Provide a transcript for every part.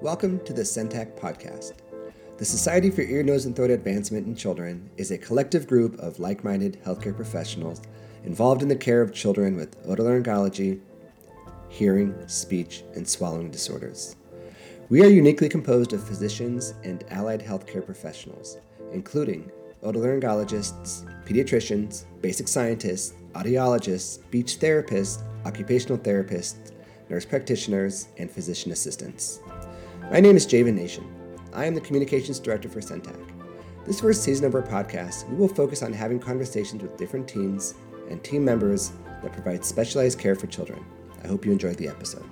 Welcome to the SENTAC podcast. The Society for Ear, Nose, and Throat Advancement in Children is a collective group of like minded healthcare professionals involved in the care of children with otolaryngology, hearing, speech, and swallowing disorders. We are uniquely composed of physicians and allied healthcare professionals, including otolaryngologists, pediatricians, basic scientists, audiologists, speech therapists, occupational therapists, nurse practitioners, and physician assistants. My name is Javan Nation. I am the Communications Director for SENTAC. This first season of our podcast, we will focus on having conversations with different teams and team members that provide specialized care for children. I hope you enjoyed the episode.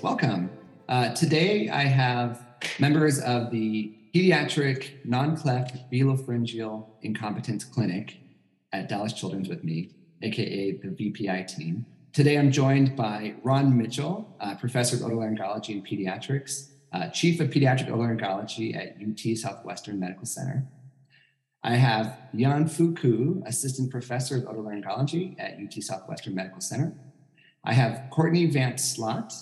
Welcome. Uh, today I have members of the Pediatric Non-Cleft Velopharyngeal Incompetence Clinic at Dallas Children's with me, aka the VPI team. Today I'm joined by Ron Mitchell, uh, Professor of Otolaryngology and Pediatrics, uh, Chief of Pediatric Otolaryngology at UT Southwestern Medical Center. I have Yann-Fuu Kou, Assistant Professor of Otolaryngology at UT Southwestern Medical Center. I have Courtney Van't Slot,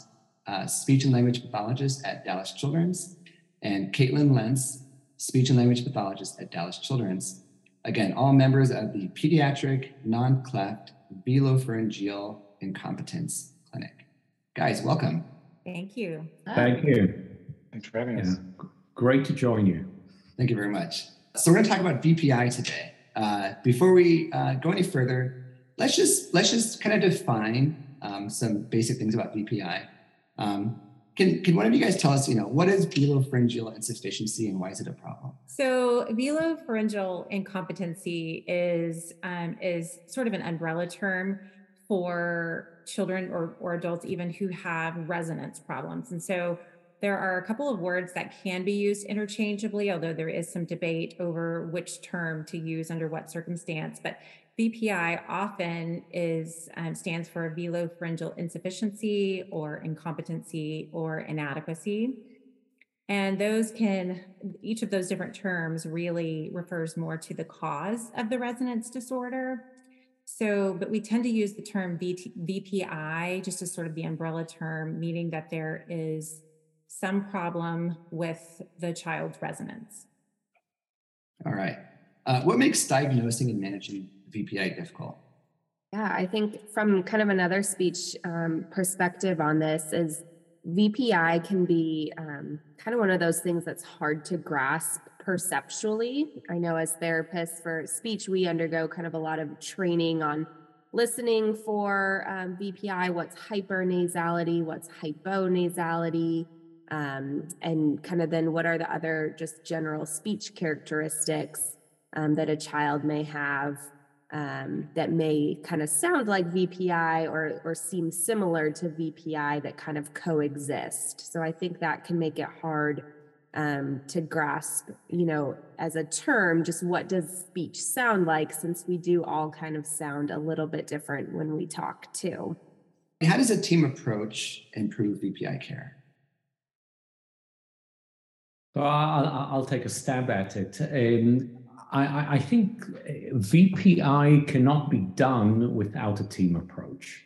uh, Speech and Language Pathologist at Dallas Children's, and Caitlin Lentz, Speech and Language Pathologist at Dallas Children's. Again, all members of the Pediatric Non-Cleft Velopharyngeal Incompetence Clinic. Guys, welcome. Thank you. Thank you. Thanks for having Yeah. us. Great to join you. Thank you very much. So we're going to talk about VPI today. Uh, before we uh, go any further, let's just let's just kind of define um, some basic things about VPI. Um, can can one of you guys tell us, you know, what is velopharyngeal insufficiency and why is it a problem? So, velopharyngeal incompetency is um, is sort of an umbrella term for children or, or adults even who have resonance problems. And so, there are a couple of words that can be used interchangeably, although there is some debate over which term to use under what circumstance. But VPI often is um, stands for velopharyngeal insufficiency or incompetency or inadequacy. And those can, each of those different terms really refers more to the cause of the resonance disorder. So, but we tend to use the term VT, VPI just as sort of the umbrella term, meaning that there is some problem with the child's resonance. All right. Uh, what makes diagnosing and managing VPI difficult? Yeah, I think from kind of another speech um, perspective on this is VPI can be um, kind of one of those things that's hard to grasp perceptually. I know as therapists for speech, we undergo kind of a lot of training on listening for um, VPI, what's hypernasality, what's hyponasality, um, and kind of then what are the other just general speech characteristics um, that a child may have um, that may kind of sound like VPI or or seem similar to VPI that kind of coexist. So I think that can make it hard um, to grasp, you know, as a term, just what does speech sound like, since we do all kind of sound a little bit different when we talk too. How does a team approach improve VPI care? So I'll, I'll take a stab at it. Um, I, I think VPI cannot be done without a team approach.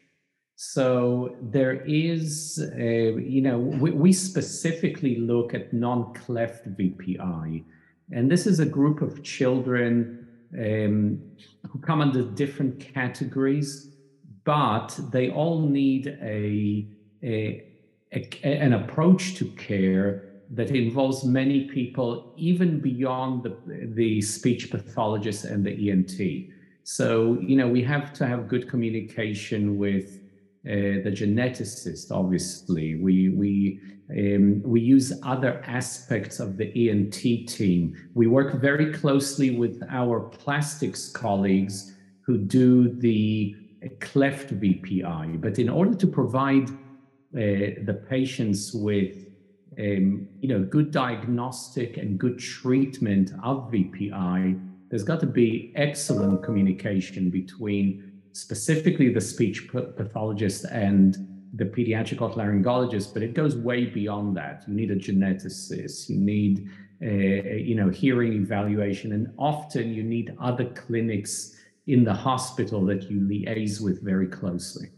So there is, uh, you know, we, we specifically look at non-cleft VPI, and this is a group of children um, who come under different categories, but they all need a, a, a an approach to care that involves many people, even beyond the, the speech pathologist and the ENT. So, you know, we have to have good communication with uh, the geneticist, obviously. We, we, um, we use other aspects of the ENT team. We work very closely with our plastics colleagues who do the cleft VPI. But in order to provide uh, the patients with um, you know, good diagnostic and good treatment of VPI, there's got to be excellent communication between specifically the speech pathologist and the pediatric otolaryngologist, but it goes way beyond that. You need a geneticist, you need uh, you know, hearing evaluation, and often you need other clinics in the hospital that you liaise with very closely.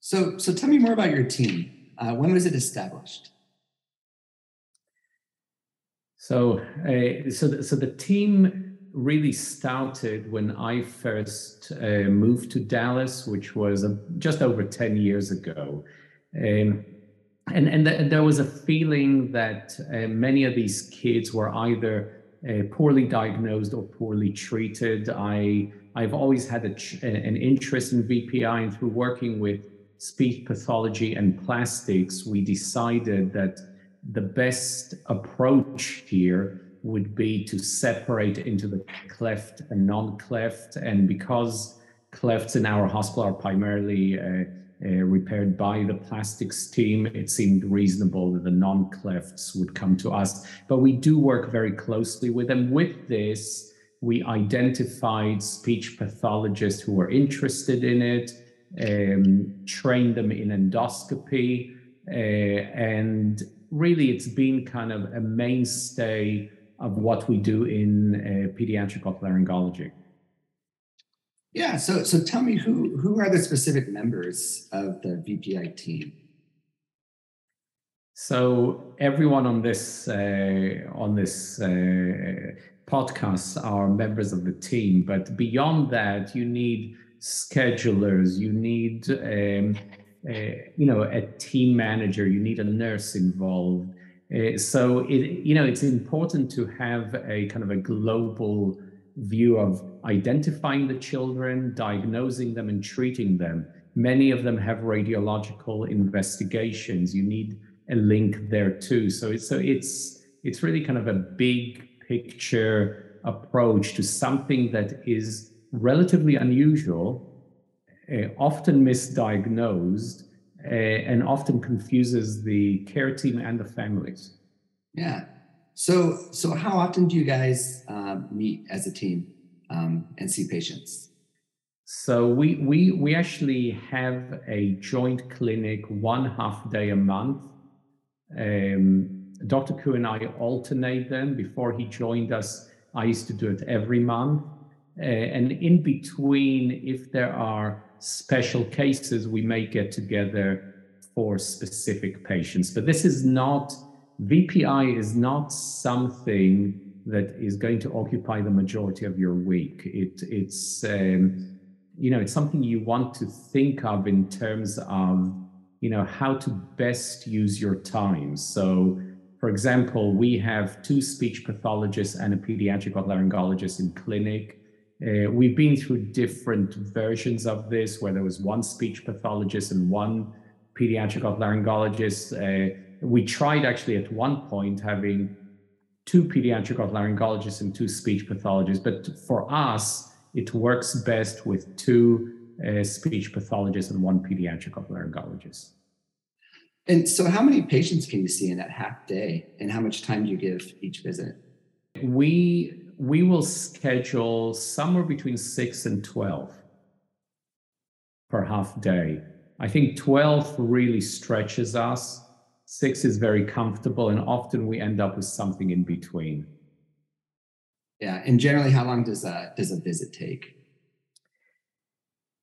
So, so tell me more about your team. Uh, when was it established? So, uh, so, the, so the team really started when I first uh, moved to Dallas, which was uh, just over 10 years ago. Um, and and, th- there was a feeling that uh, many of these kids were either uh, poorly diagnosed or poorly treated. I I've always had a, an interest in VPI, and through working with speech pathology and plastics, we decided that the best approach here would be to separate into the cleft and non-cleft, and because clefts in our hospital are primarily uh, uh, repaired by the plastics team, it seemed reasonable that the non-clefts would come to us. But we do work very closely with them. With this, we identified speech pathologists who were interested in it, um, trained them in endoscopy, uh, and really it's been kind of a mainstay of what we do in uh, pediatric otolaryngology. Yeah. So so tell me who who are the specific members of the VPI team? So everyone on this uh, on this uh, podcast are members of the team, but beyond that, you need schedulers, you need um, uh, you know a team manager, you need a nurse involved. Uh, so it you know it's important to have a kind of a global view of identifying the children, diagnosing them, and treating them. Many of them have radiological investigations. You need a link there too. So it's so it's it's really kind of a big picture approach to something that is relatively unusual, uh, often misdiagnosed, uh, and often confuses the care team and the families. Yeah, so, so how often do you guys uh, meet as a team um, and see patients? So we we we actually have a joint clinic one half day a month. Um, Dr. Kou and I alternate them. Before he joined us, I used to do it every month. Uh, and in between, if there are special cases, we may get together for specific patients. But this is not VPI is not something that is going to occupy the majority of your week. It, it's, um, you know, it's something you want to think of in terms of, you know, how to best use your time. So, for example, we have two speech pathologists and a pediatric otolaryngologist in clinic. Uh, we've been through different versions of this, where there was one speech pathologist and one pediatric otolaryngologist. Uh, we tried actually at one point having two pediatric otolaryngologists and two speech pathologists, but for us, it works best with two uh, speech pathologists and one pediatric otolaryngologist. And so, how many patients can you see in that half day, and how much time do you give each visit? We we will schedule somewhere between six and twelve per half day. I think twelve really stretches us Six is very comfortable, and often we end up with something in between. Yeah, and generally, how long does a does a visit take?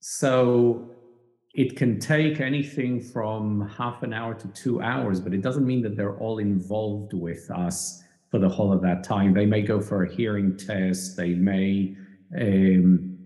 So it can take anything from half an hour to two hours, but it doesn't mean that they're all involved with us for the whole of that time. They may go for a hearing test. They may um,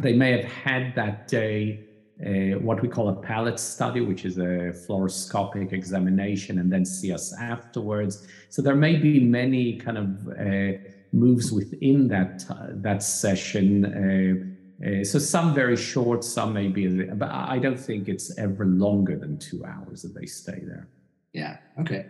they may have had that day uh, what we call a palate study, which is a fluoroscopic examination, and then see us afterwards. So there may be many kind of uh, moves within that uh, that session. Uh, uh, so some very short, some maybe, but I don't think it's ever longer than two hours that they stay there. Yeah. Okay.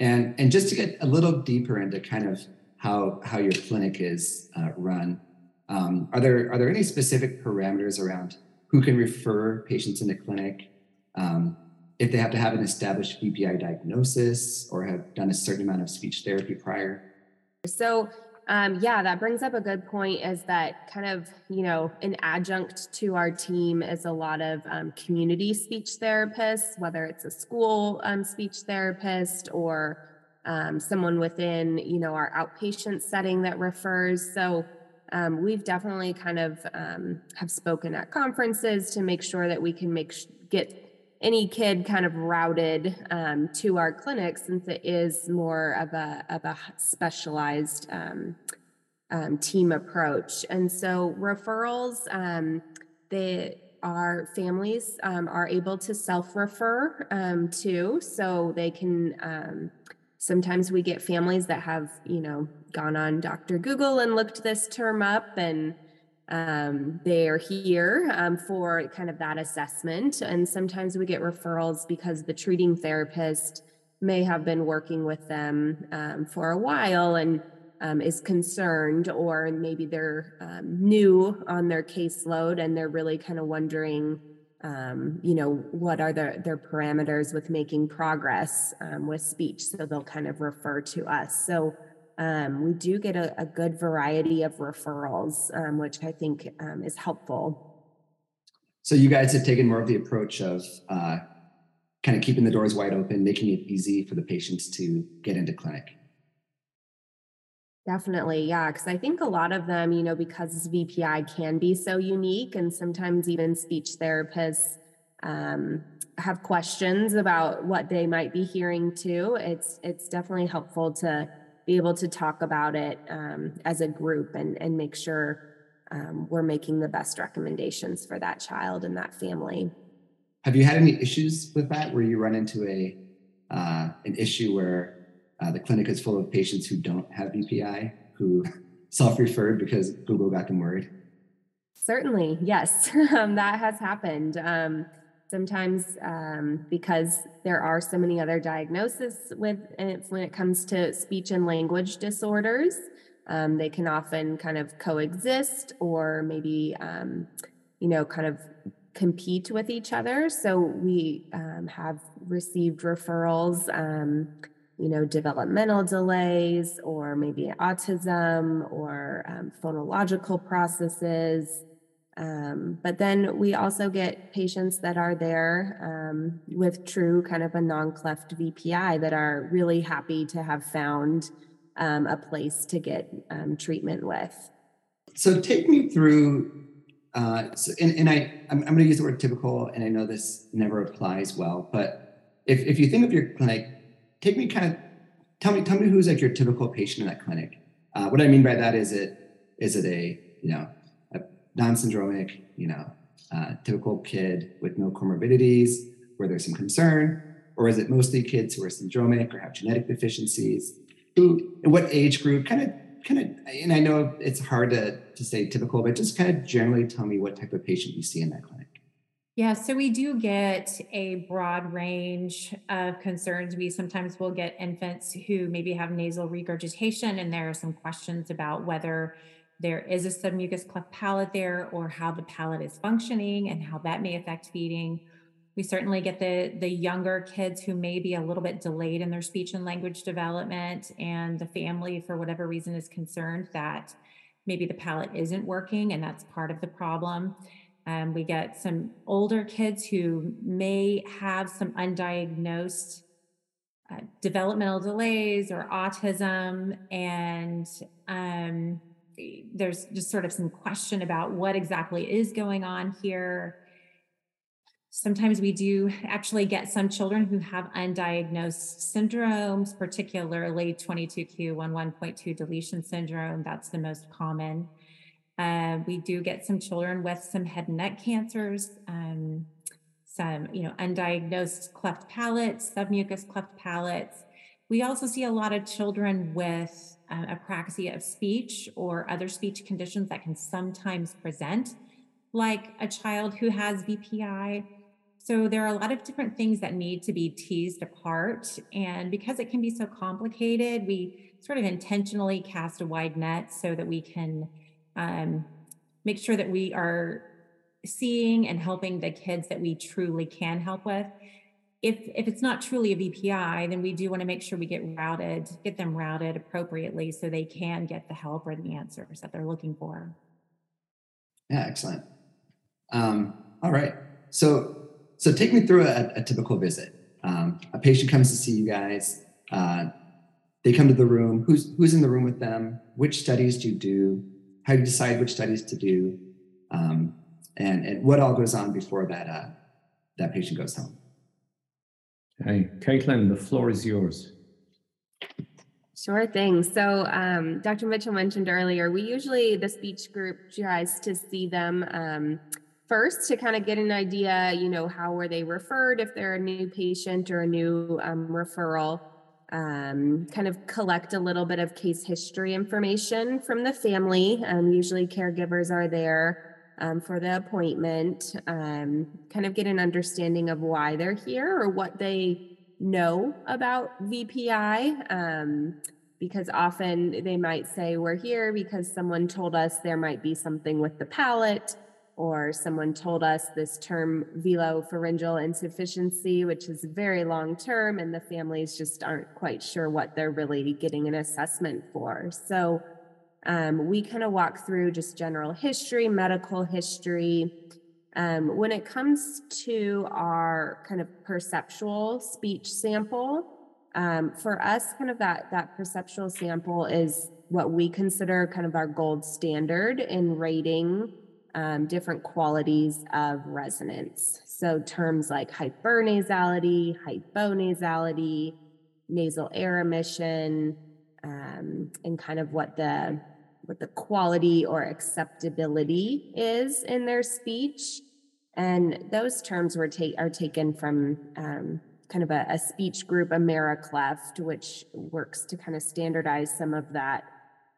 And and just to get a little deeper into kind of how how your clinic is uh, run, um, are there are there any specific parameters around who can refer patients in the clinic, um, if they have to have an established VPI diagnosis or have done a certain amount of speech therapy prior. So, um, yeah, that brings up a good point is that kind of, you know, an adjunct to our team is a lot of um, community speech therapists, whether it's a school um, speech therapist or um, someone within, you know, our outpatient setting that refers. So um, we've definitely kind of um, have spoken at conferences to make sure that we can make sh- get any kid kind of routed um, to our clinic since it is more of a of a specialized um, um, team approach. And so referrals, um, they our families um, are able to self-refer um, too, so they can. Sometimes we get families that have, you know, gone on Dr. Google and looked this term up, and um, they are here um, for kind of that assessment. And sometimes we get referrals because the treating therapist may have been working with them um, for a while and um, is concerned, or maybe they're um, new on their caseload and they're really kind of wondering, um, you know, what are their, their parameters with making progress with speech. So they'll kind of refer to us. So um, we do get a, a, good variety of referrals, um, which I think is helpful. So you guys have taken more of the approach of uh, kind of keeping the doors wide open, making it easy for the patients to get into clinic. Definitely, yeah. Because I think a lot of them, you know, because VPI can be so unique, and sometimes even speech therapists um, have questions about what they might be hearing too. It's it's definitely helpful to be able to talk about it um, as a group and and make sure um, we're making the best recommendations for that child and that family. Have you had any issues with that, where you run into a uh, an issue where uh, the clinic is full of patients who don't have VPI, who self-referred because Google got them worried. Certainly, yes, um, that has happened. Um, sometimes um, because there are so many other diagnoses with when it comes to speech and language disorders. Um, they can often kind of coexist or maybe um, you know kind of compete with each other so we um, have received referrals um, you know, developmental delays or maybe autism or um, phonological processes. Um, but then we also get patients that are there um, with true kind of a non cleft VPI that are really happy to have found um, a place to get um, treatment with. So take me through. Uh, so, and, and I, I'm, I'm going to use the word typical, and I know this never applies well, but if, if you think of your clinic take me kind of tell me tell me who's like your typical patient in that clinic. Uh, what I mean by that is it is it a you know non-syndromic you know uh, typical kid with no comorbidities where there's some concern, or is it mostly kids who are syndromic or have genetic deficiencies? Who what age group? Kind of kind of and I know it's hard to to say typical, but just kind of generally tell me what type of patient you see in that clinic. Yeah, so we do get a broad range of concerns. We sometimes will get infants who maybe have nasal regurgitation, and there are some questions about whether there is a submucous cleft palate there or how the palate is functioning and how that may affect feeding. We certainly get the the younger kids who may be a little bit delayed in their speech and language development, and the family, for whatever reason, is concerned that maybe the palate isn't working, and that's part of the problem. Um, we get some older kids who may have some undiagnosed uh, developmental delays or autism, and um, there's just sort of some question about what exactly is going on here. Sometimes we do actually get some children who have undiagnosed syndromes, particularly 22q11.2 deletion syndrome. That's the most common. Uh, we do get some children with some head and neck cancers, um, some you know undiagnosed cleft palates, submucous cleft palates. We also see a lot of children with uh, apraxia of speech or other speech conditions that can sometimes present like a child who has VPI. So there are a lot of different things that need to be teased apart. And because it can be so complicated, we sort of intentionally cast a wide net so that we can um, make sure that we are seeing and helping the kids that we truly can help with. If, if it's not truly a VPI, then we do want to make sure we get routed, get them routed appropriately so they can get the help or the answers that they're looking for. Yeah, excellent. Um, all right. So, so take me through a, a typical visit. Um, a patient comes to see you guys. Uh, they come to the room. Who's who's in the room with them? Which studies do you do? How do you decide which studies to do? Um, and and what all goes on before that uh, that patient goes home. Hey, Caitlin, the floor is yours. Sure thing. So, um, Dr. Mitchell mentioned earlier, we usually, the speech group tries to see them um, first to kind of get an idea, you know, how were they referred, if they're a new patient or a new um, referral, um, kind of collect a little bit of case history information from the family. Um, usually, caregivers are there um, for the appointment, kind of get an understanding of why they're here or what they know about VPI um, because often they might say, We're here because someone told us there might be something with the palate, or someone told us this term velopharyngeal insufficiency, which is very long term, and the families just aren't quite sure what they're really getting an assessment for. So um, we kind of walk through just general history, medical history, um, when it comes to our kind of perceptual speech sample, um, for us, kind of that that perceptual sample is what we consider kind of our gold standard in rating um, different qualities of resonance. So terms like hypernasality, hyponasality, nasal air emission, um, and kind of what the what the quality or acceptability is in their speech. And those terms were ta- are taken from um, kind of a, a, speech group, Americleft, which works to kind of standardize some of that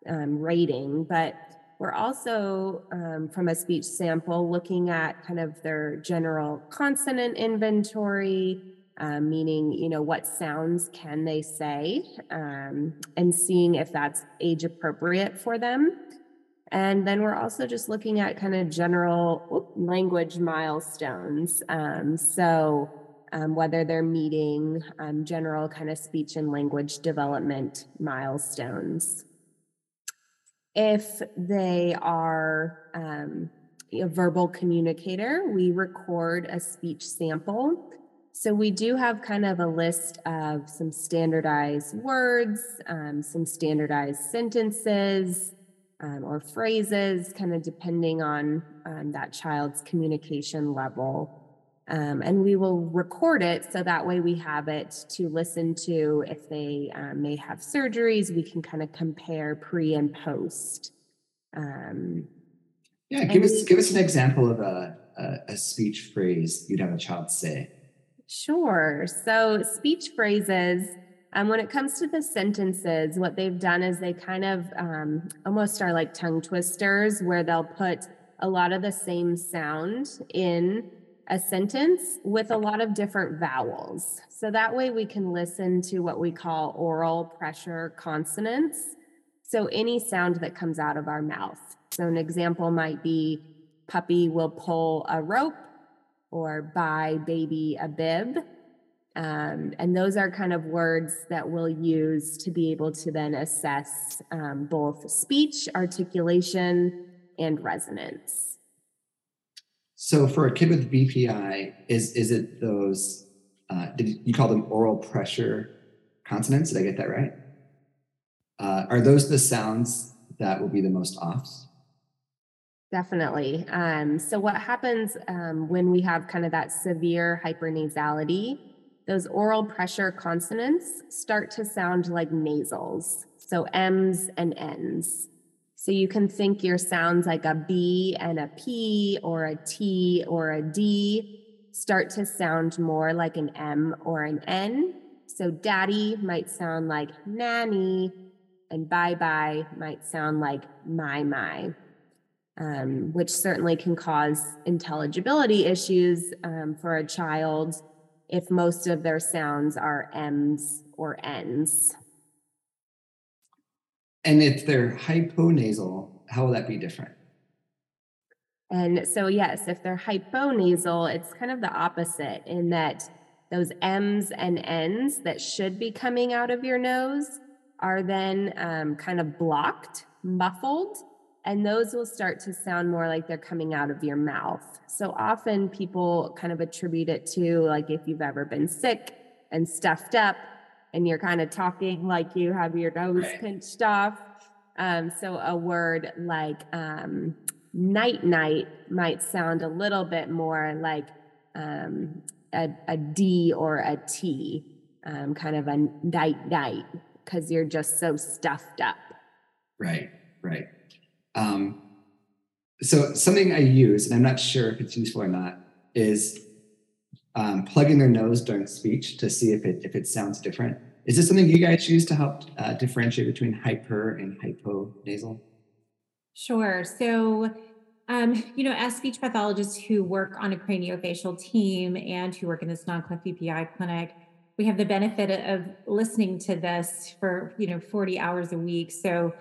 um, rating. But we're also, um, from a speech sample, looking at kind of their general consonant inventory, um, meaning, you know, what sounds can they say, um, and seeing if that's age appropriate for them. And then we're also just looking at kind of general whoop, language milestones. Um, so, um, whether they're meeting um, general kind of speech and language development milestones. If they are um, a verbal communicator, we record a speech sample. So we do have kind of a list of some standardized words, um, some standardized sentences, um, or phrases, kind of depending on um, that child's communication level. Um, and we will record it so that way we have it to listen to if they um, may have surgeries, we can kind of compare pre and post. Um, yeah, give us give us an example of a, a, a speech phrase you'd have a child say. Sure. So speech phrases um, when it comes to the sentences, what they've done is they kind of um, almost are like tongue twisters where they'll put a lot of the same sound in a sentence with a lot of different vowels. So that way we can listen to what we call oral pressure consonants. So any sound that comes out of our mouth. So an example might be puppy will pull a rope or buy baby a bib. Um, and those are kind of words that we'll use to be able to then assess um, both speech, articulation, and resonance. So, for a kid with VPI, is is it those? Uh, did you call them oral pressure consonants? Did I get that right? Uh, are those the sounds that will be the most off? Definitely. Um, so, what happens um, when we have kind of that severe hypernasality? those oral pressure consonants start to sound like nasals. So M's and N's. So you can think your sounds like a B and a P or a T or a D start to sound more like an M or an N. So daddy might sound like nanny and bye bye might sound like my my. Um, which certainly can cause intelligibility issues um, for a child if most of their sounds are M's or N's. And if they're hyponasal, how will that be different? And so, yes, if they're hyponasal, it's kind of the opposite in that those M's and N's that should be coming out of your nose are then um, kind of blocked, muffled, and those will start to sound more like they're coming out of your mouth. So often people kind of attribute it to like if you've ever been sick and stuffed up, and you're kind of talking like you have your nose Right. pinched off. Um, so a word like um, night night might sound a little bit more like um, a, a D or a T, um, kind of a night night, because you're just so stuffed up. Right, right. Um, so something I use, and I'm not sure if it's useful or not, is um, plugging their nose during speech to see if it if it sounds different. Is this something you guys use to help uh, differentiate between hyper and hyponasal? Sure. So, um, you know, as speech pathologists who work on a craniofacial team and who work in this non-cleft VPI clinic, we have the benefit of listening to this for, you know, 40 hours a week. So,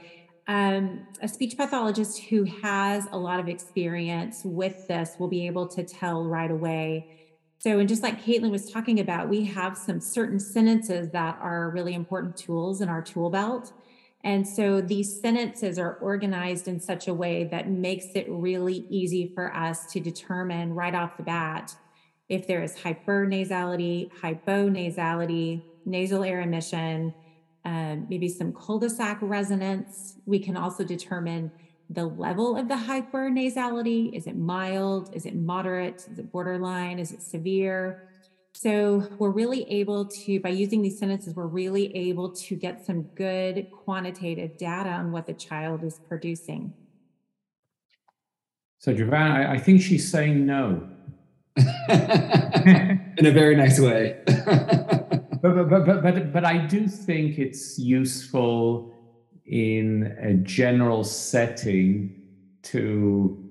um, a speech pathologist who has a lot of experience with this will be able to tell right away. So, and just like Caitlin was talking about, we have some certain sentences that are really important tools in our tool belt. And so these sentences are organized in such a way that makes it really easy for us to determine right off the bat if there is hypernasality, hyponasality, nasal air emission, um, maybe some cul-de-sac resonance. We can also determine the level of the hypernasality. Is it mild? Is it moderate? Is it borderline? Is it severe? So we're really able to, by using these sentences, we're really able to get some good quantitative data on what the child is producing. So, Jovan, I, I think she's saying no. in a very nice way. but, but, but, but, but, I do think it's useful in a general setting to,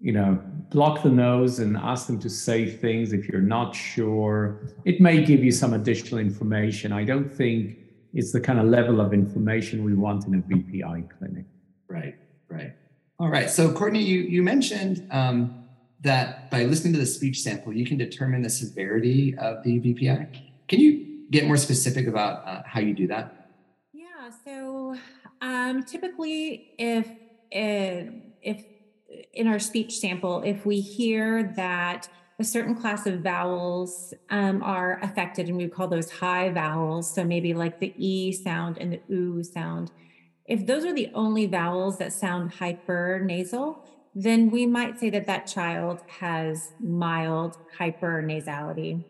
you know, block the nose and ask them to say things if you're not sure. It may give you some additional information. I don't think it's the kind of level of information we want in a VPI clinic. right, right. All right. So, Courtney, you you mentioned um, that by listening to the speech sample, you can determine the severity of the VPI. Can you get more specific about uh, how you do that? Yeah. So um, typically, if if if in our speech sample, if we hear that a certain class of vowels um, are affected, and we call those high vowels, so maybe like the e sound and the oo sound. If those are the only vowels that sound hypernasal, then we might say that that child has mild hypernasality.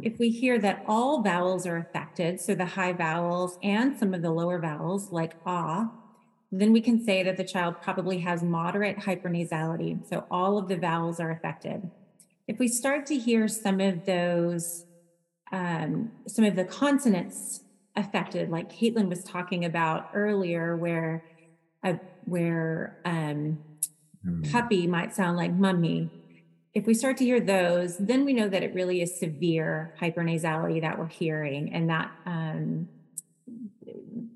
If we hear that all vowels are affected, so the high vowels and some of the lower vowels, like ah, then we can say that the child probably has moderate hypernasality. So all of the vowels are affected. If we start to hear some of those, um, some of the consonants affected, like Caitlin was talking about earlier, where uh, where um, puppy might sound like mummy. If we start to hear those, then we know that it really is severe hypernasality that we're hearing, and that um,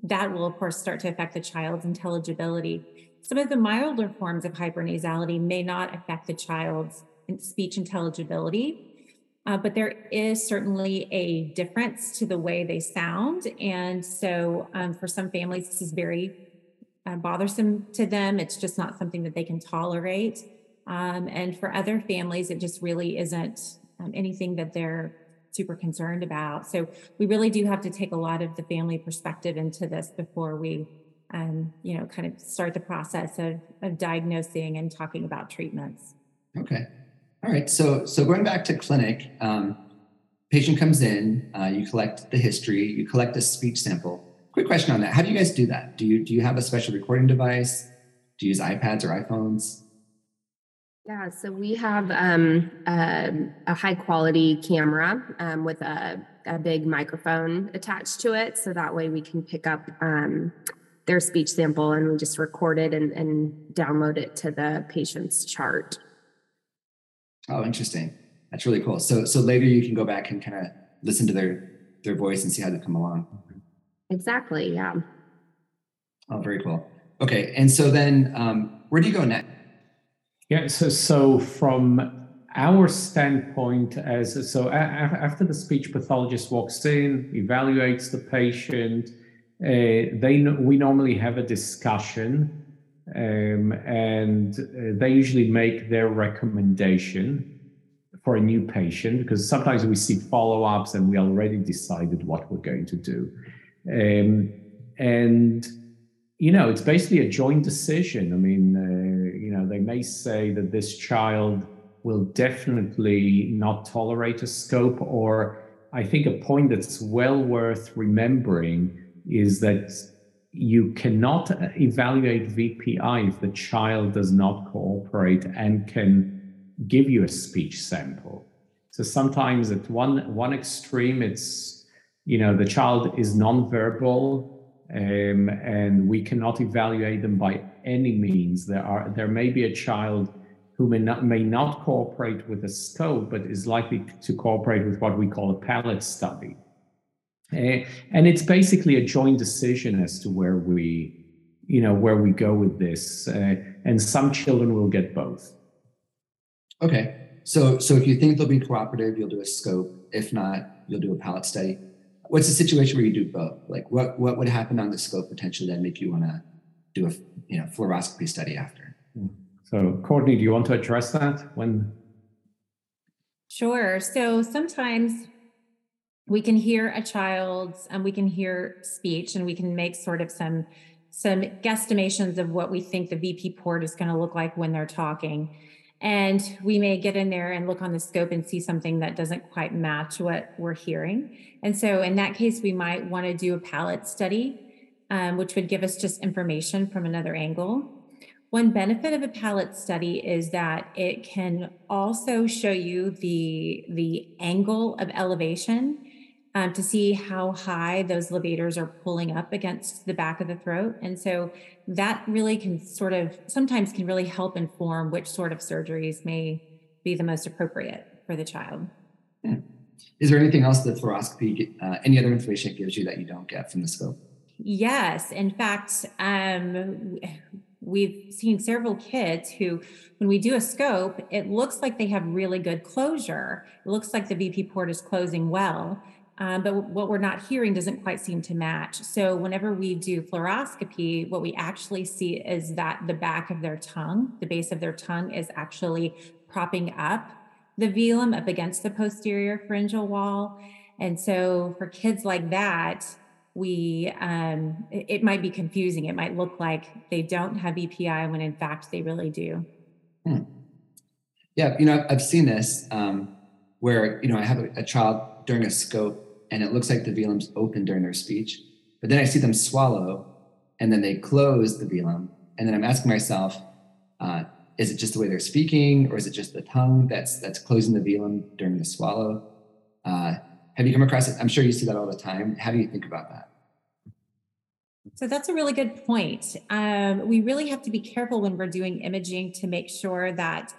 that will, of course, start to affect the child's intelligibility. Some of the milder forms of hypernasality may not affect the child's speech intelligibility, uh, but there is certainly a difference to the way they sound. And so, um, for some families, this is very uh, bothersome to them. It's just not something that they can tolerate. Um, and for other families, it just really isn't um, anything that they're super concerned about. So we really do have to take a lot of the family perspective into this before we, um, you know, kind of start the process of, of diagnosing and talking about treatments. Okay. All right. So, so going back to clinic, um, patient comes in, uh, you collect the history, you collect a speech sample. Quick question on that: How do you guys do that? Do you do you have a special recording device? Do you use iPads or iPhones? Yeah, so we have um, a, a high quality camera um, with a, a big microphone attached to it. So that way we can pick up um, their speech sample and we just record it and, and download it to the patient's chart. Oh, interesting. That's really cool. So, so later you can go back and kind of listen to their their voice and see how they come along. Exactly. Yeah. Oh, very cool. Okay, and so then um, where do you go next? Yeah, so so from our standpoint, as so a, after the speech pathologist walks in, evaluates the patient, uh, they we normally have a discussion, um, and uh, they usually make their recommendation for a new patient because sometimes we see follow-ups and we already decided what we're going to do. Um, and you know, it's basically a joint decision. I mean, uh, know, they may say that this child will definitely not tolerate a scope, or I think a point that's well worth remembering is that you cannot evaluate VPI if the child does not cooperate and can give you a speech sample. So sometimes at one one extreme, it's you know the child is nonverbal um, and we cannot evaluate them by any means. There are there may be a child who may not may not cooperate with a scope, but is likely to cooperate with what we call a palate study. Uh, and it's basically a joint decision as to where we, you know, where we go with this. Uh, and some children will get both. Okay. So, so if you think they'll be cooperative, you'll do a scope. If not, you'll do a palate study what's the situation where you do both? Like what what would happen on the scope potentially that make you want to do a you know fluoroscopy study after? So Courtney, do you want to address that when? Sure. So sometimes we can hear a child and we can hear speech and we can make sort of some some guesstimations of what we think the VP port is going to look like when they're talking. And we may get in there and look on the scope and see something that doesn't quite match what we're hearing. And so, in that case, we might want to do a palate study, um, which would give us just information from another angle. One benefit of a palate study is that it can also show you the, the angle of elevation um, to see how high those levators are pulling up against the back of the throat. And so that really can sort of sometimes can really help inform which sort of surgeries may be the most appropriate for the child. Yeah. Is there anything else that fluoroscopy, uh, any other information it gives you that you don't get from the scope? Yes. In fact, um, we've seen several kids who, when we do a scope, it looks like they have really good closure. It looks like the VP port is closing well um, but what we're not hearing doesn't quite seem to match. So whenever we do fluoroscopy, what we actually see is that the back of their tongue, the base of their tongue, is actually propping up the velum up against the posterior pharyngeal wall. And so for kids like that, we um, it, might be confusing. It might look like they don't have VPI when in fact they really do. Hmm. Yeah, you know, I've seen this um, where you know I have a, a child during a scope and it looks like the velum's open during their speech. But then I see them swallow and then they close the velum. And then I'm asking myself, uh, is it just the way they're speaking or is it just the tongue that's that's closing the velum during the swallow? Uh, have you come across it? I'm sure you see that all the time. How do you think about that? So that's a really good point. Um, we really have to be careful when we're doing imaging to make sure that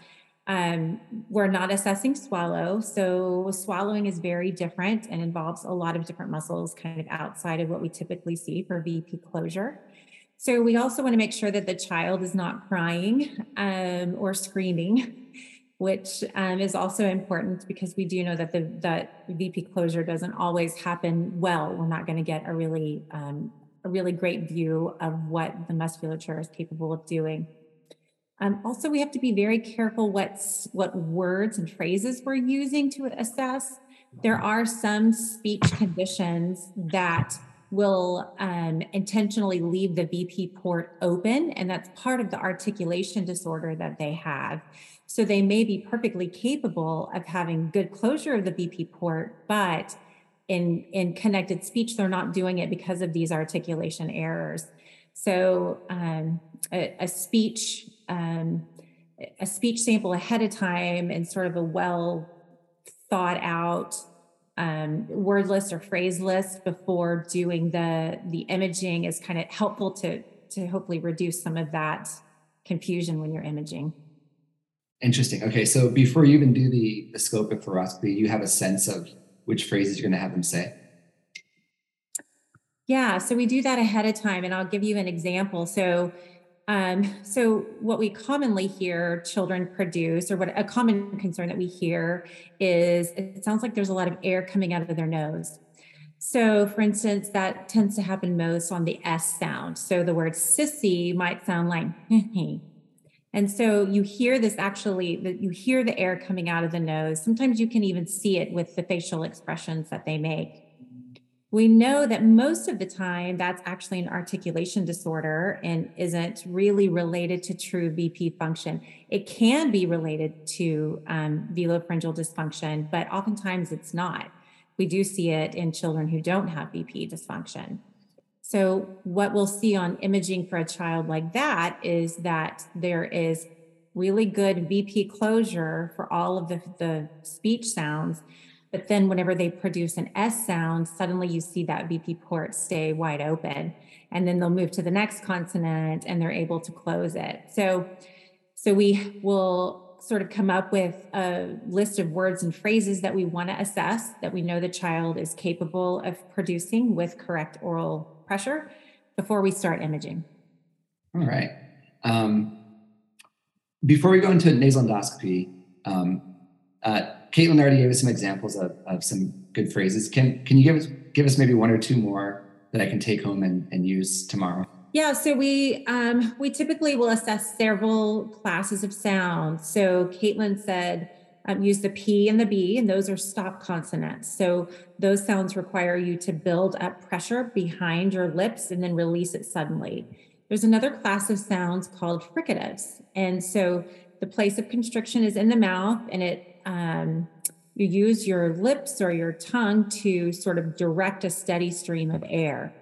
um, we're not assessing swallow. So swallowing is very different and involves a lot of different muscles kind of outside of what we typically see for VP closure. So we also want to make sure that the child is not crying um, or screaming, which um, is also important because we do know that the that VP closure doesn't always happen well. We're not going to get a really um, a really great view of what the musculature is capable of doing. Um, also, we have to be very careful what's, what words and phrases we're using to assess. There are some speech conditions that will um, intentionally leave the VP port open, and that's part of the articulation disorder that they have. So they may be perfectly capable of having good closure of the VP port, but in, in connected speech, they're not doing it because of these articulation errors. So um, a, a, speech um, a speech sample ahead of time and sort of a well thought out um, word list or phrase list before doing the the imaging is kind of helpful to to hopefully reduce some of that confusion when you're imaging. Interesting. Okay, so before you even do the the scope of fluoroscopy, you have a sense of which phrases you're going to have them say. Yeah, so we do that ahead of time, and I'll give you an example. So um, so, what we commonly hear children produce, or what a common concern that we hear is it sounds like there's a lot of air coming out of their nose. So, for instance, that tends to happen most on the S sound. So, the word sissy might sound like, and so you hear this actually, that you hear the air coming out of the nose. Sometimes you can even see it with the facial expressions that they make. We know that most of the time that's actually an articulation disorder and isn't really related to true VP function. It can be related to um, velopharyngeal dysfunction, but oftentimes it's not. We do see it in children who don't have VP dysfunction. So, what we'll see on imaging for a child like that is that there is really good VP closure for all of the, the speech sounds but then whenever they produce an S sound, suddenly you see that VP port stay wide open. And then they'll move to the next consonant and they're able to close it. So, so we will sort of come up with a list of words and phrases that we want to assess that we know the child is capable of producing with correct oral pressure before we start imaging. All right. Um, before we go into nasal endoscopy, um, uh, Caitlin already gave us some examples of, of some good phrases. Can can you give us give us maybe one or two more that I can take home and, and use tomorrow? Yeah, so we um, we typically will assess several classes of sound. So Caitlin said um, use the P and the B, and those are stop consonants. So those sounds require you to build up pressure behind your lips and then release it suddenly. There's another class of sounds called fricatives, and so the place of constriction is in the mouth, and it um, you use your lips or your tongue to sort of direct a steady stream of air.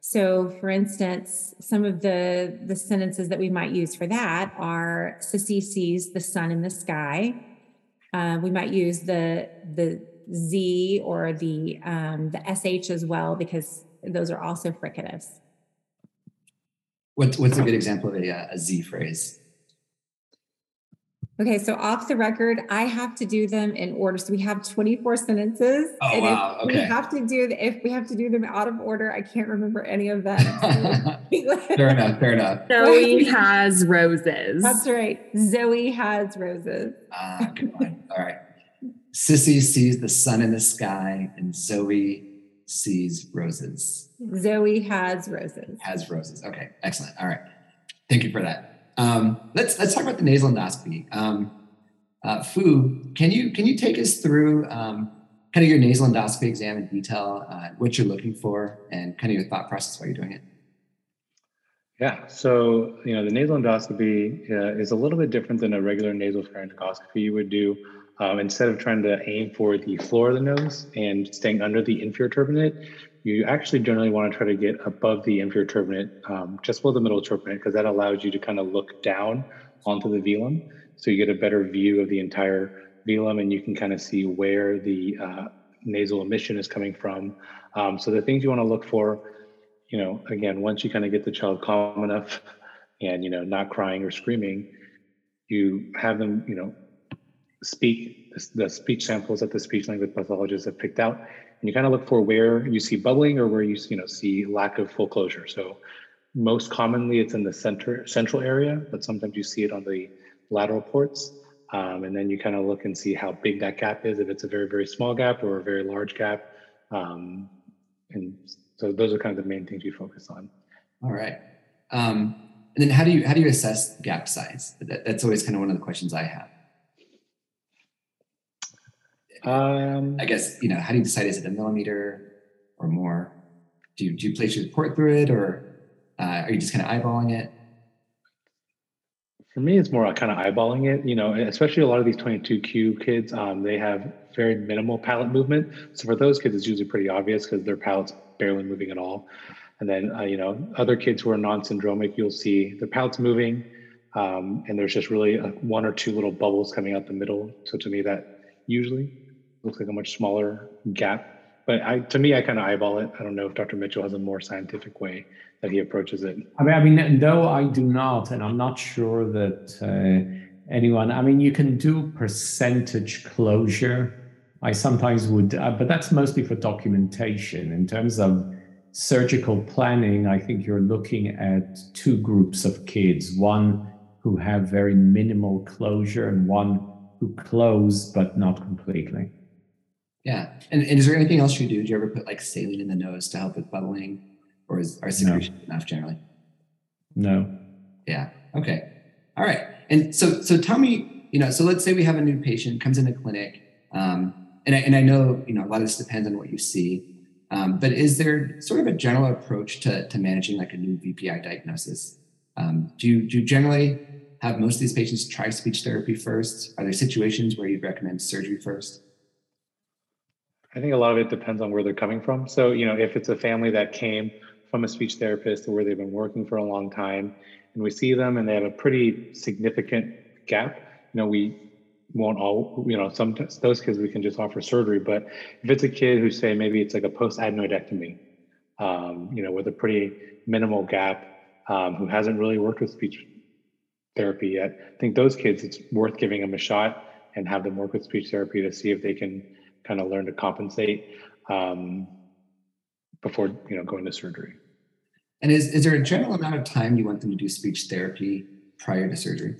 So, for instance, some of the, the sentences that we might use for that are Sissy sees the sun in the sky. Uh, we might use the the Z or the um, the SH as well because those are also fricatives. What's what's a good example of a, a Z phrase? Okay, so off the record, I have to do them in order. So we have 24 sentences. Oh, and wow. If okay. we have to do the, if we have to do them out of order, I can't remember any of them. fair enough. Fair enough. Zoe has roses. That's right. Zoe has roses. Ah, good one. All right. Sissy sees the sun in the sky, and Zoe sees roses. Zoe has roses. Has roses. Okay, excellent. All right. Thank you for that. Um, let's let's talk about the nasal endoscopy. Um, uh, Fuu, can you can you take us through um, kind of your nasal endoscopy exam in detail, uh, what you're looking for, and kind of your thought process while you're doing it? Yeah, so you know the nasal endoscopy uh, is a little bit different than a regular nasopharyngoscopy you would do. Um, instead of trying to aim for the floor of the nose and staying under the inferior turbinate, you actually generally want to try to get above the inferior turbinate, um, just below the middle turbinate, because that allows you to kind of look down onto the velum. So you get a better view of the entire velum and you can kind of see where the uh, nasal emission is coming from. Um, so the things you want to look for, you know, again, once you kind of get the child calm enough and, you know, not crying or screaming, you have them, you know, speak the speech samples that the speech language pathologists have picked out and you kind of look for where you see bubbling or where you you know see lack of full closure. So most commonly it's in the center central area, but sometimes you see it on the lateral ports. Um, and then you kind of look and see how big that gap is, if it's a very, very small gap or a very large gap. Um, and so those are kind of the main things you focus on. All right. Um, and then how do you how do you assess gap size? That, that's always kind of one of the questions I have. Um, I guess you know how do you decide is it a millimeter or more? Do you do you place your port through it, or uh, are you just kind of eyeballing it? For me, it's more kind of eyeballing it. You know, especially a lot of these 22q kids, um, they have very minimal palate movement. So for those kids, it's usually pretty obvious because their palate's barely moving at all. And then, uh, you know, other kids who are non-syndromic, you'll see their palate's moving, um, and there's just really a, one or two little bubbles coming out the middle. So to me, that usually looks like a much smaller gap. But I, to me, I kind of eyeball it. I don't know if Dr. Mitchell has a more scientific way that he approaches it. I mean, I mean, no, I do not, and I'm not sure that uh, anyone. I mean, you can do percentage closure. I sometimes would, uh, but that's mostly for documentation. In terms of surgical planning, I think you're looking at two groups of kids: one who have very minimal closure, and one who close but not completely. Yeah. And, and is there anything else you do? Do you ever put like saline in the nose to help with bubbling? Or is our secretion no. enough generally? No. Yeah. Okay. All right. And so, so tell me, you know, so let's say we have a new patient comes in the clinic, um, and I, and I know, you know, a lot of this depends on what you see. Um, but is there sort of a general approach to, to managing like a new VPI diagnosis? Um, do you do you generally have most of these patients try speech therapy first? Are there situations where you'd recommend surgery first? I think a lot of it depends on where they're coming from. So, you know, if it's a family that came from a speech therapist or where they've been working for a long time and we see them and they have a pretty significant gap, you know, we won't all, you know, some those kids we can just offer surgery. But if it's a kid who say maybe it's like a post adenoidectomy, um, you know, with a pretty minimal gap, um, who hasn't really worked with speech therapy yet, I think those kids it's worth giving them a shot and have them work with speech therapy to see if they can kind of learn to compensate um, before you know going to surgery. And is, is there a general amount of time you want them to do speech therapy prior to surgery?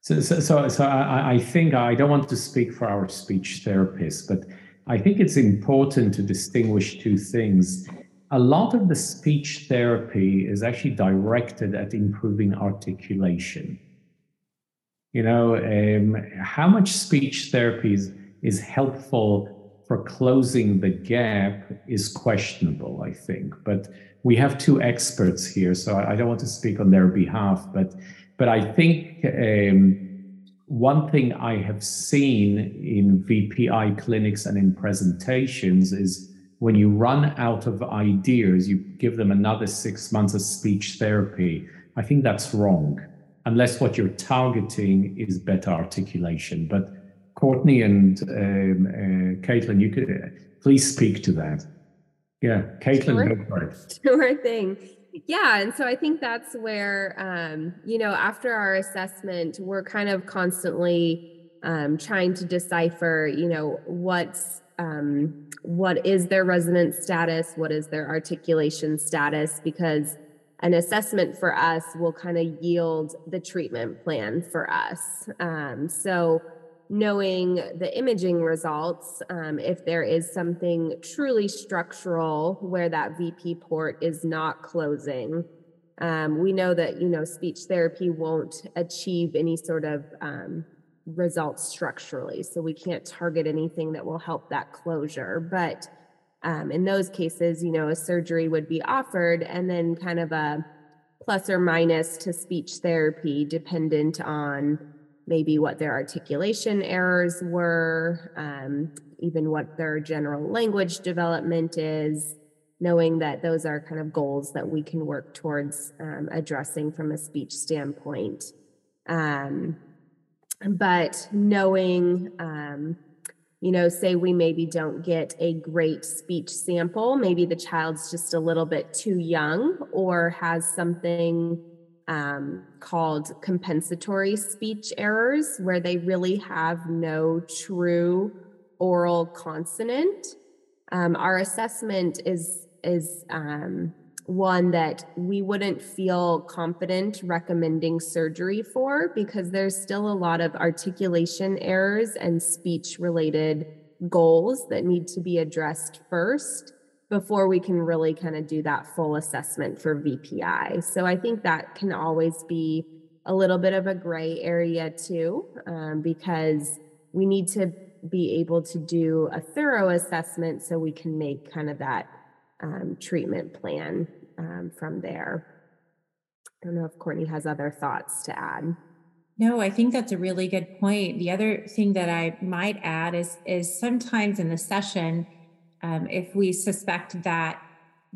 So, so, so, so I, I think I don't want to speak for our speech therapists, but I think it's important to distinguish two things. A lot of the speech therapy is actually directed at improving articulation. You know, um, how much speech therapy is, is helpful for closing the gap is questionable, I think. But we have two experts here, so I don't want to speak on their behalf, but but I think um, one thing I have seen in VPI clinics and in presentations is when you run out of ideas, you give them another six months of speech therapy. I think that's wrong, unless what you're targeting is better articulation. But Courtney and um, uh, Caitlin, you could uh, please speak to that. Yeah, Caitlin, sure. go for it. Sure thing. Yeah. And so I think that's where, um, you know, after our assessment, we're kind of constantly um, trying to decipher, you know, what's, um, what is their resonance status? What is their articulation status? Because an assessment for us will kind of yield the treatment plan for us. Um, so, knowing the imaging results, um, if there is something truly structural where that VP port is not closing. Um, we know that you know speech therapy won't achieve any sort of um, results structurally, so we can't target anything that will help that closure. But um, in those cases, you know, a surgery would be offered, and then kind of a plus or minus to speech therapy, dependent on maybe what their articulation errors were, um, even what their general language development is, knowing that those are kind of goals that we can work towards um, addressing from a speech standpoint. Um, but knowing, um, you know, say we maybe don't get a great speech sample, maybe the child's just a little bit too young or has something um, called compensatory speech errors, where they really have no true oral consonant. Um, our assessment is is um, one that we wouldn't feel confident recommending surgery for because there's still a lot of articulation errors and speech related goals that need to be addressed first before we can really kind of do that full assessment for VPI. So I think that can always be a little bit of a gray area too, um, because we need to be able to do a thorough assessment so we can make kind of that um, treatment plan um, from there. I don't know if Courtney has other thoughts to add. No, I think that's a really good point. The other thing that I might add is is sometimes in the session, um, if we suspect that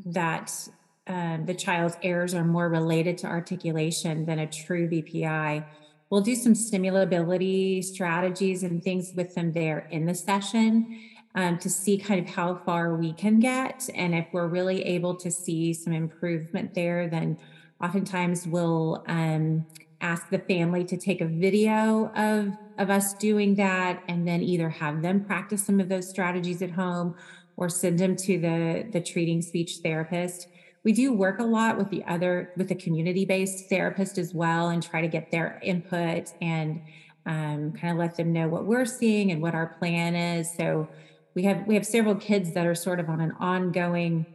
that um, the child's errors are more related to articulation than a true VPI, we'll do some stimulability strategies and things with them there in the session um, to see kind of how far we can get. And if we're really able to see some improvement there, then oftentimes we'll um, ask the family to take a video of, of us doing that and then either have them practice some of those strategies at home or send them to the the treating speech therapist we do work a lot with the other with the community based therapist as well and try to get their input and um, kind of let them know what we're seeing and what our plan is so we have we have several kids that are sort of on an ongoing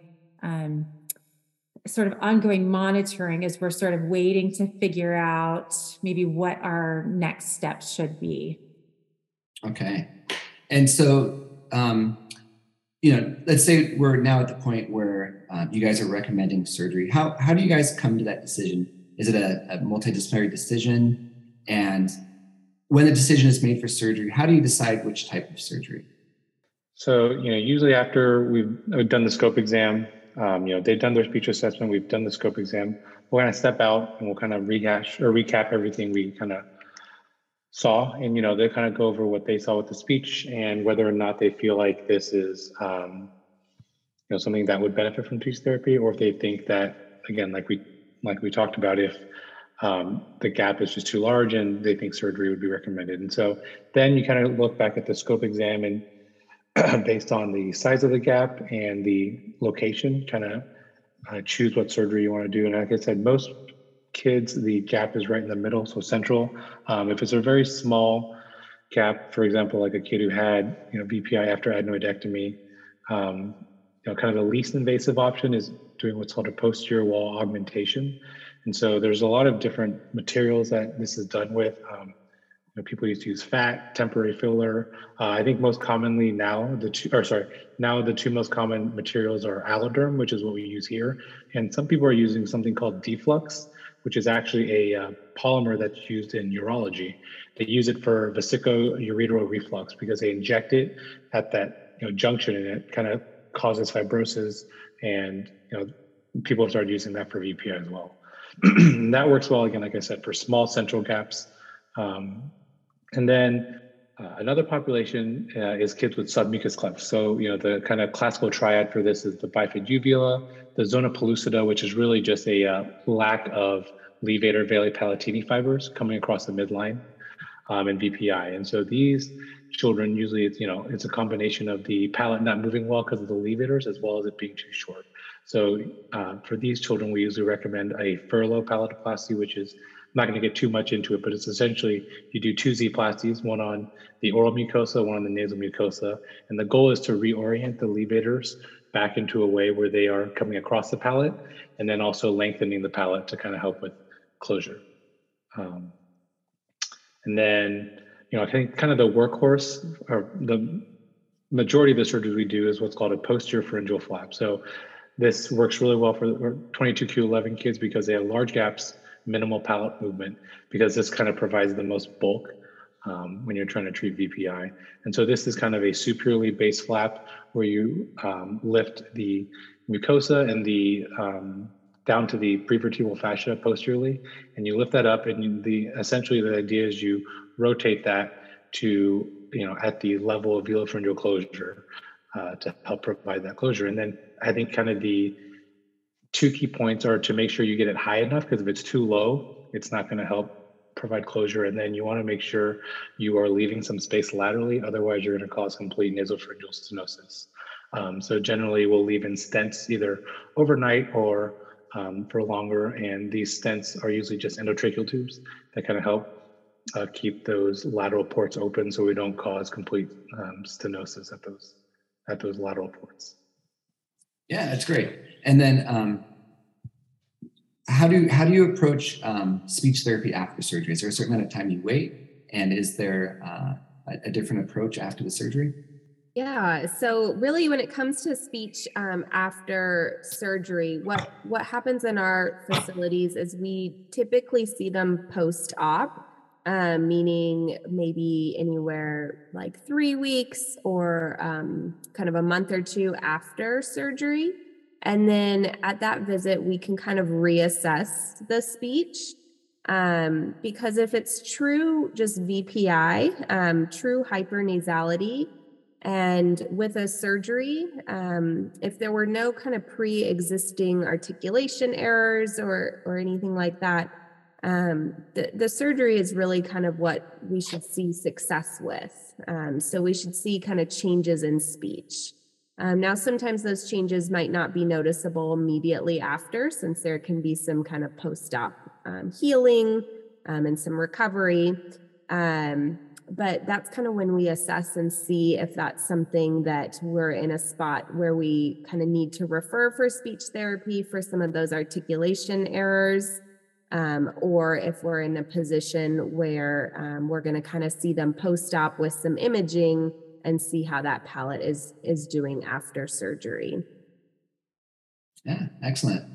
um, sort of ongoing monitoring as we're sort of waiting to figure out maybe what our next steps should be. Okay. And so, um, you know, let's say we're now at the point where um, you guys are recommending surgery. How, how do you guys come to that decision? Is it a, a multidisciplinary decision? And when the decision is made for surgery, how do you decide which type of surgery? So, you know, usually after we've done the scope exam, um, you know, they've done their speech assessment, we've done the scope exam, we're going to step out and we'll kind of rehash or recap everything we kind of saw. And, you know, they kind of go over what they saw with the speech and whether or not they feel like this is, um, you know, something that would benefit from speech therapy or if they think that, again, like we, like we talked about, if um, the gap is just too large and they think surgery would be recommended. And so then you kind of look back at the scope exam and based on the size of the gap and the location, kind of uh, choose what surgery you want to do. And like I said, most kids, the gap is right in the middle, so central. Um, if it's a very small gap, for example, like a kid who had you know VPI after adenoidectomy, um, you know, kind of the least invasive option is doing what's called a posterior wall augmentation. And so there's a lot of different materials that this is done with. Um, you know, people used to use fat, temporary filler. Uh, I think most commonly now the two, or sorry, now the two most common materials are AlloDerm, which is what we use here, and some people are using something called Deflux, which is actually a uh, polymer that's used in urology. They use it for vesico-ureteral reflux because they inject it at that you know junction, and it kind of causes fibrosis, and you know people have started using that for VPI as well. that works well again, like I said, for small central gaps. Um, and then uh, another population uh, is kids with submucous cleft. So, you know, the kind of classical triad for this is the bifid uvula, the zona pellucida, which is really just a uh, lack of levator veli palatini fibers coming across the midline, um, and VPI. And so these children usually, it's you know, it's a combination of the palate not moving well because of the levators, as well as it being too short. So uh, for these children, we usually recommend a Furlow palatoplasty, which is I'm not going to get too much into it, but it's essentially you do two Z-plasties, one on the oral mucosa, one on the nasal mucosa, and the goal is to reorient the levators back into a way where they are coming across the palate, and then also lengthening the palate to kind of help with closure. Um, and then, you know, I think kind of the workhorse or the majority of the surgeries we do is what's called a posterior pharyngeal flap. So this works really well for 22q11 kids because they have large gaps minimal palate movement because this kind of provides the most bulk um, when you're trying to treat VPI. And so this is kind of a superiorly based flap where you um, lift the mucosa and the um, down to the prevertebral fascia posteriorly, and you lift that up. And you, the essentially the idea is you rotate that to you know at the level of velopharyngeal closure uh, to help provide that closure. And then I think kind of the two key points are to make sure you get it high enough because if it's too low, it's not going to help provide closure. And then you want to make sure you are leaving some space laterally. Otherwise, you're going to cause complete nasopharyngeal stenosis. Um, so generally, we'll leave in stents either overnight or um, for longer. And these stents are usually just endotracheal tubes that kind of help uh, keep those lateral ports open so we don't cause complete um, stenosis at those at those lateral ports. Yeah, that's great. And then, um, how do how do you approach um, speech therapy after surgery? Is there a certain amount of time you wait, and is there uh, a, a, different approach after the surgery? Yeah. So really, when it comes to speech um, after surgery, what what happens in our facilities is we typically see them post op um, meaning maybe anywhere like three weeks or um, kind of a month or two after surgery. And then at that visit, we can kind of reassess the speech. Um, because if it's true, just VPI, um, true hypernasality, and with a surgery, um, if there were no kind of pre existing articulation errors or, or anything like that, um, the, the surgery is really kind of what we should see success with. Um, so we should see kind of changes in speech. Um, now, sometimes those changes might not be noticeable immediately after, since there can be some kind of post op um, healing um, and some recovery. Um, but that's kind of when we assess and see if that's something that we're in a spot where we kind of need to refer for speech therapy for some of those articulation errors. Um, or if we're in a position where um, we're going to kind of see them post-op with some imaging and see how that palate is is doing after surgery. Yeah, excellent.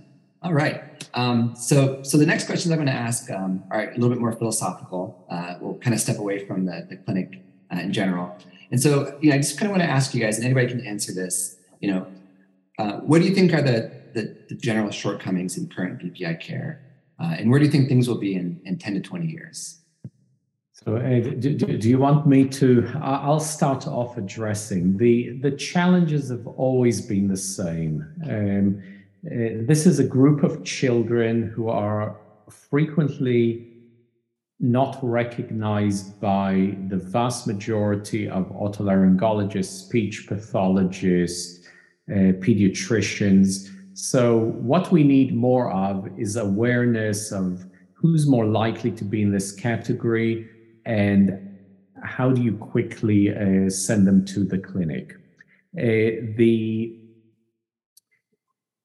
All right. Um, so, so the next questions I'm going to ask um, are a little bit more philosophical. Uh, we'll kind of step away from the, the clinic uh, in general. And so, you know, I just kind of want to ask you guys, and anybody can answer this. You know, uh, what do you think are the, the, the general shortcomings in current VPI care, uh, and where do you think things will be in, in 10 to 20 years? So, Ed, do, do, you want me to? I'll start off addressing the the challenges have always been the same. Um, uh, this is a group of children who are frequently not recognized by the vast majority of otolaryngologists, speech pathologists, uh, pediatricians. So, what we need more of is awareness of who's more likely to be in this category and how do you quickly uh, send them to the clinic. Uh, the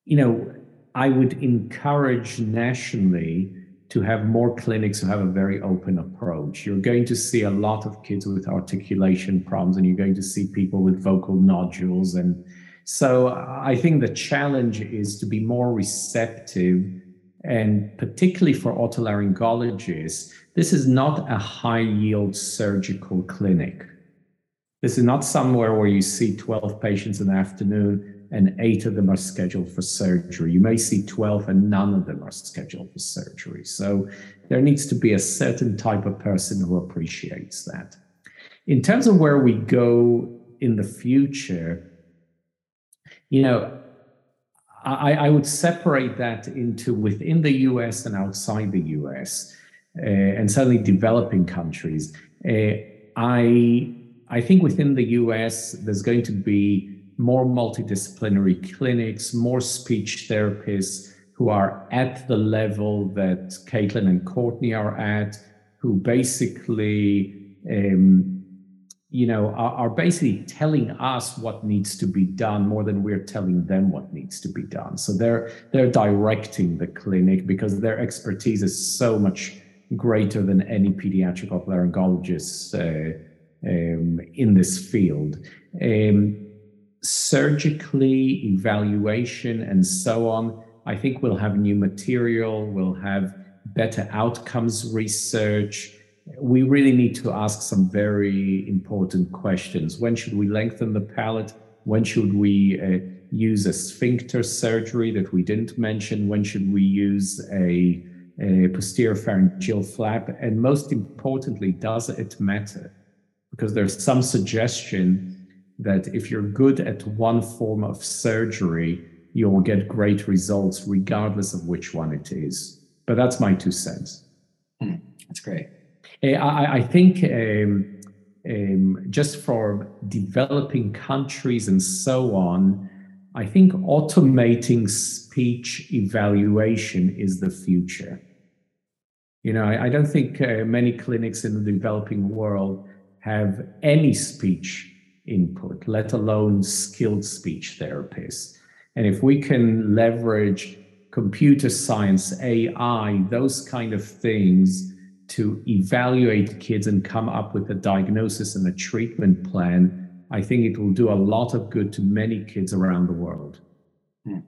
you know, I would encourage nationally to have more clinics who have a very open approach. You're going to see a lot of kids with articulation problems, and you're going to see people with vocal nodules. And so I think the challenge is to be more receptive. And particularly for otolaryngologists, this is not a high yield surgical clinic. This is not somewhere where you see 12 patients in the afternoon and eight of them are scheduled for surgery. You may see 12 and none of them are scheduled for surgery. So there needs to be a certain type of person who appreciates that. In terms of where we go in the future, you know, I, I would separate that into within the US and outside the US, uh, and certainly developing countries. Uh, I I think within the US, there's going to be more multidisciplinary clinics, more speech therapists who are at the level that Caitlin and Courtney are at, who basically, um, you know, are, are, basically telling us what needs to be done more than we're telling them what needs to be done. So they're they're directing the clinic because their expertise is so much greater than any pediatric otolaryngologist uh, um, in this field. Um, surgically, evaluation, and so on. I think we'll have new material, we'll have better outcomes research. We really need to ask some very important questions. When should we lengthen the palate? When should we uh, use a sphincter surgery that we didn't mention? When should we use a, a posterior pharyngeal flap? And most importantly, does it matter? Because there's some suggestion that if you're good at one form of surgery, you'll get great results regardless of which one it is. But that's my two cents. Mm, that's great. Eh, I, I think um, um, just for developing countries and so on, I think automating speech evaluation is the future. You know, I, I don't think uh, many clinics in the developing world have any speech input, let alone skilled speech therapists. And if we can leverage computer science, AI, those kind of things to evaluate kids and come up with a diagnosis and a treatment plan, I think it will do a lot of good to many kids around the world. Hmm.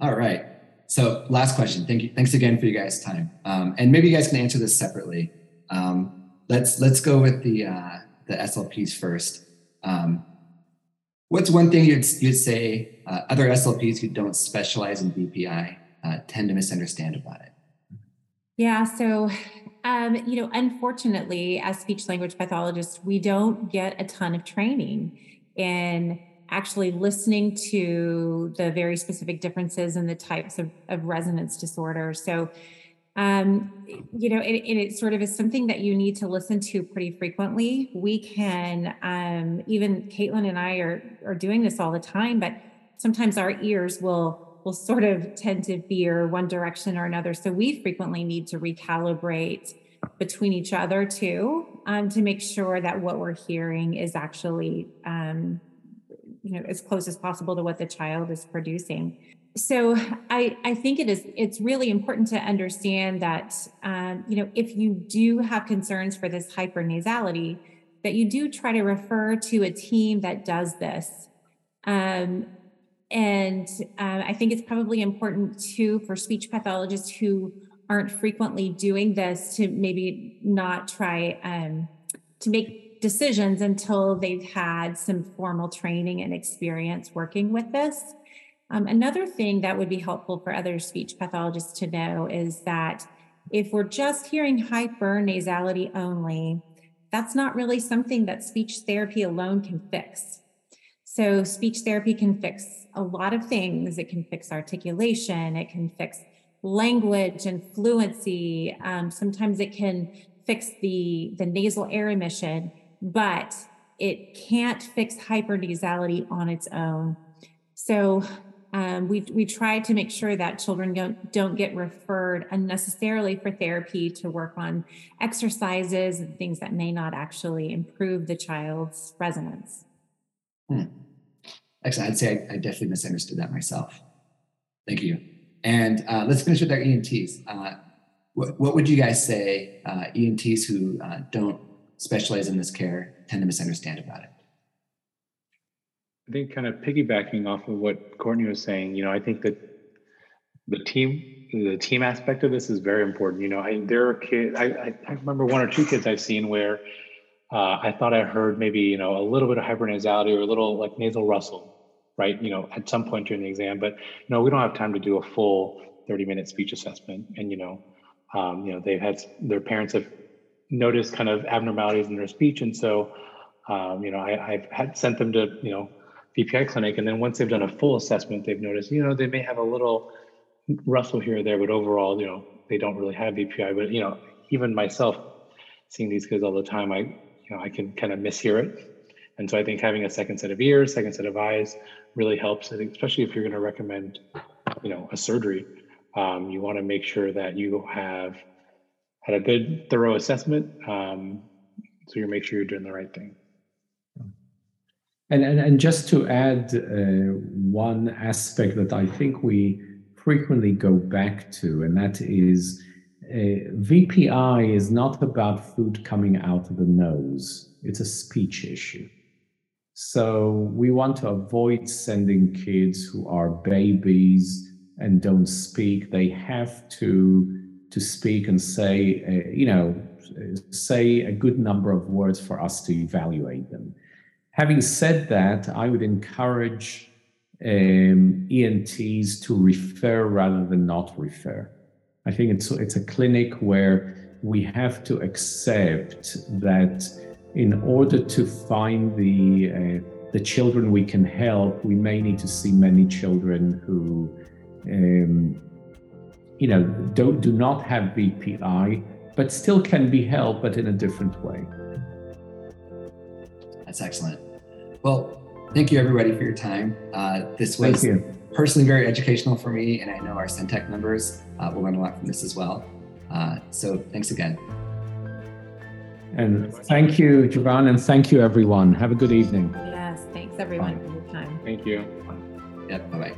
All right. So last question. Thank you. Thanks again for you guys' time. Um, and maybe you guys can answer this separately. Um, let's let's go with the uh, the SLPs first. Um, what's one thing you'd, you'd say uh, other SLPs who don't specialize in VPI uh, tend to misunderstand about it? Yeah, so um, you know, unfortunately, as speech language pathologists, we don't get a ton of training in actually listening to the very specific differences in the types of, of resonance disorder. So um, you know, and, and, it sort of is something that you need to listen to pretty frequently. We can, um, even Caitlin and I are are doing this all the time, but sometimes our ears will will sort of tend to veer one direction or another. So we frequently need to recalibrate between each other too. um, to make sure that what we're hearing is actually, um, you know, as close as possible to what the child is producing. So I, I think it is it's really important to understand that um, you know if you do have concerns for this hypernasality, that you do try to refer to a team that does this. Um, and uh, I think it's probably important too for speech pathologists who aren't frequently doing this to maybe not try um, to make decisions until they've had some formal training and experience working with this. Um, another thing that would be helpful for other speech pathologists to know is that if we're just hearing hypernasality only, that's not really something that speech therapy alone can fix. So, speech therapy can fix a lot of things. It can fix articulation, it can fix language and fluency. Um, sometimes it can fix the, the nasal air emission, but it can't fix hypernasality on its own. So um, we we try to make sure that children don't don't get referred unnecessarily for therapy to work on exercises and things that may not actually improve the child's resonance. Hmm. Excellent. I'd say I, I, definitely misunderstood that myself. Thank you. And uh, let's finish with our ENTs. Uh, what, what, would you guys say uh, ENTs who uh, don't specialize in this care tend to misunderstand about it? I think kind of piggybacking off of what Courtney was saying, you know, I think that the team, the team aspect of this is very important. You know, I, there are kids, I, I remember one or two kids I've seen where uh, I thought I heard maybe, you know, a little bit of hypernasality or a little like nasal rustle, right? You know, at some point during the exam, but, you know, we don't have time to do a full 30 minute speech assessment. And, you know, um, you know, they've had, their parents have noticed kind of abnormalities in their speech. And so, um, you know, I, I've had sent them to, you know, VPI clinic. And then once they've done a full assessment, they've noticed, you know, they may have a little rustle here or there, but overall, you know, they don't really have VPI. But, you know, even myself seeing these kids all the time, I, you know, I can kind of mishear it. And so I think having a second set of ears, second set of eyes really helps. I think especially if you're going to recommend, you know, a surgery, um, you want to make sure that you have had a good, thorough assessment. Um, so you make sure you're doing the right thing. And, and, and just to add uh, one aspect that I think we frequently go back to, and that is uh, VPI is not about food coming out of the nose, it's a speech issue. So we want to avoid sending kids who are babies and don't speak. They have to to speak and say, uh, you know, say a good number of words for us to evaluate them. Having said that, I would encourage um, ENTs to refer rather than not refer. I think it's it's a clinic where we have to accept that in order to find the uh, the children we can help, we may need to see many children who, um, you know, don't do not have VPI, but still can be helped, but in a different way. That's excellent. Well, thank you everybody for your time. Uh, this was personally very educational for me, and I know our SENTAC members uh, will learn a lot from this as well. Uh, so thanks again. And thank you, Javan, and thank you, everyone. Have a good evening. Yes, thanks everyone Bye. for your time. Thank you. Yep, bye bye.